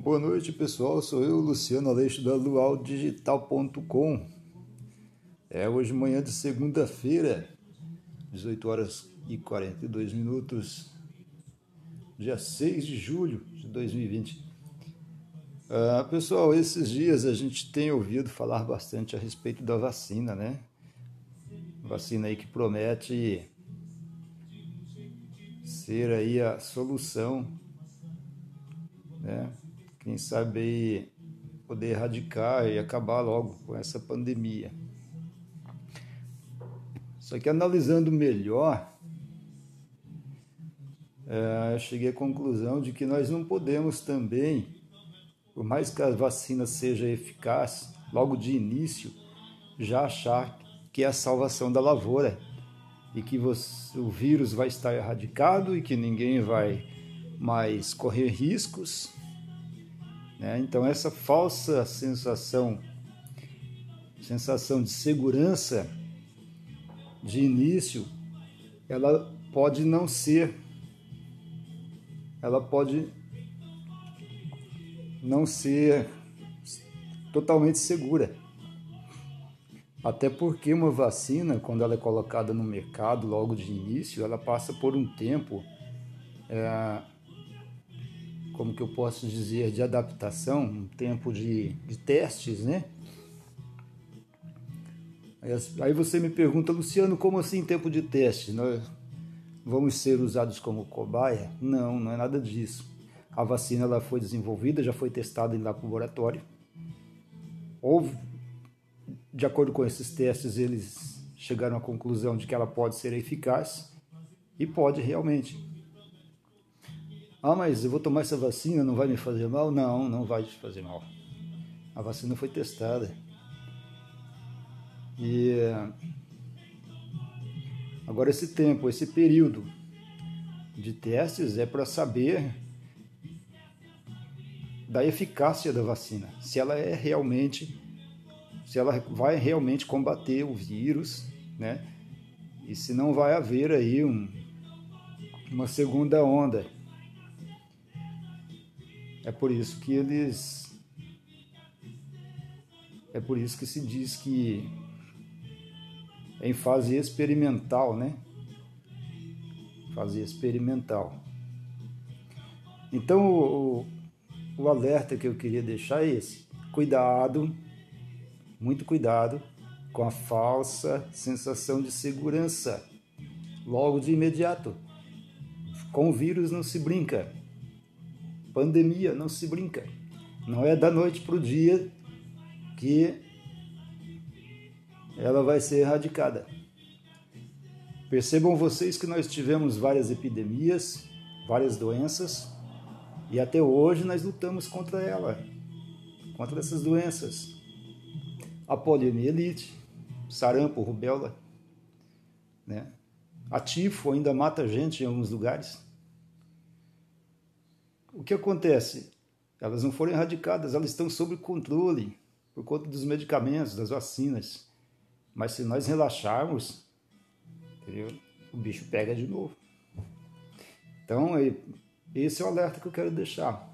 Boa noite, pessoal. Sou eu, Luciano Aleixo da lualdigital.com. É hoje manhã de segunda-feira, 18 horas e 42 minutos, dia 6 de julho de 2020. Ah, pessoal, esses dias a gente tem ouvido falar bastante a respeito da vacina, né? Vacina aí que promete ser aí a solução? Quem sabe poder erradicar e acabar logo com essa pandemia. Só que analisando melhor, é, eu cheguei à conclusão de que nós não podemos também, por mais que a vacina seja eficaz, logo de início, já achar que é a salvação da lavoura e que você, o vírus vai estar erradicado e que ninguém vai mais correr riscos. Né? Então essa falsa sensação, sensação de segurança de início, ela pode não ser, ela pode não ser totalmente segura. Até porque uma vacina, quando ela é colocada no mercado logo de início, ela passa por um tempo, é, como que eu posso dizer, de adaptação, um tempo de, de testes, né? Aí você me pergunta, Luciano, como assim tempo de teste? Nós vamos ser usados como cobaia? Não, não é nada disso. A vacina ela foi desenvolvida, já foi testada em laboratório. Houve de acordo com esses testes, eles chegaram à conclusão de que ela pode ser eficaz e pode realmente. Ah, mas eu vou tomar essa vacina, não vai me fazer mal? Não, não vai te fazer mal. A vacina foi testada. E agora esse tempo, esse período de testes é para saber da eficácia da vacina, se ela é realmente se ela vai realmente combater o vírus, né? E se não vai haver aí um, uma segunda onda. É por isso que eles é por isso que se diz que em fase experimental, né? Fase experimental. Então o, o alerta que eu queria deixar é esse: cuidado muito cuidado com a falsa sensação de segurança. Logo de imediato. Com o vírus não se brinca. Pandemia não se brinca. Não é da noite para o dia que ela vai ser erradicada. Percebam vocês que nós tivemos várias epidemias, várias doenças, e até hoje nós lutamos contra ela, contra essas doenças a poliomielite, sarampo, rubéola, né? A tifo ainda mata gente em alguns lugares. O que acontece? Elas não foram erradicadas, elas estão sob controle por conta dos medicamentos, das vacinas. Mas se nós relaxarmos, entendeu? o bicho pega de novo. Então, esse é o alerta que eu quero deixar.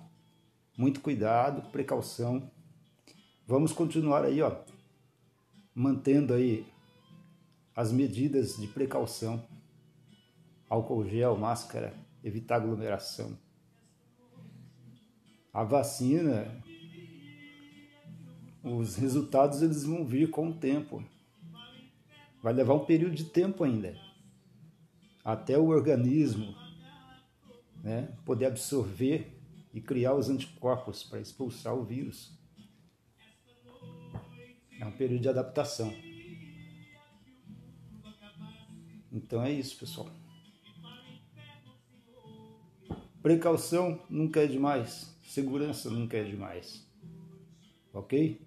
Muito cuidado, precaução. Vamos continuar aí, ó, mantendo aí as medidas de precaução, álcool gel, máscara, evitar aglomeração. A vacina, os resultados eles vão vir com o tempo. Vai levar um período de tempo ainda, até o organismo né, poder absorver e criar os anticorpos para expulsar o vírus. É um período de adaptação. Então é isso, pessoal. Precaução nunca é demais. Segurança nunca é demais. Ok?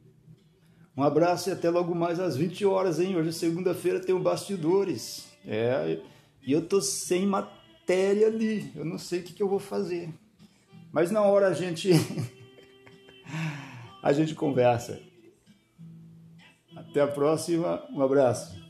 Um abraço e até logo mais às 20 horas, hein? Hoje, segunda-feira, tem o Bastidores. É, e eu tô sem matéria ali. Eu não sei o que, que eu vou fazer. Mas na hora a gente. a gente conversa. Até a próxima. Um abraço.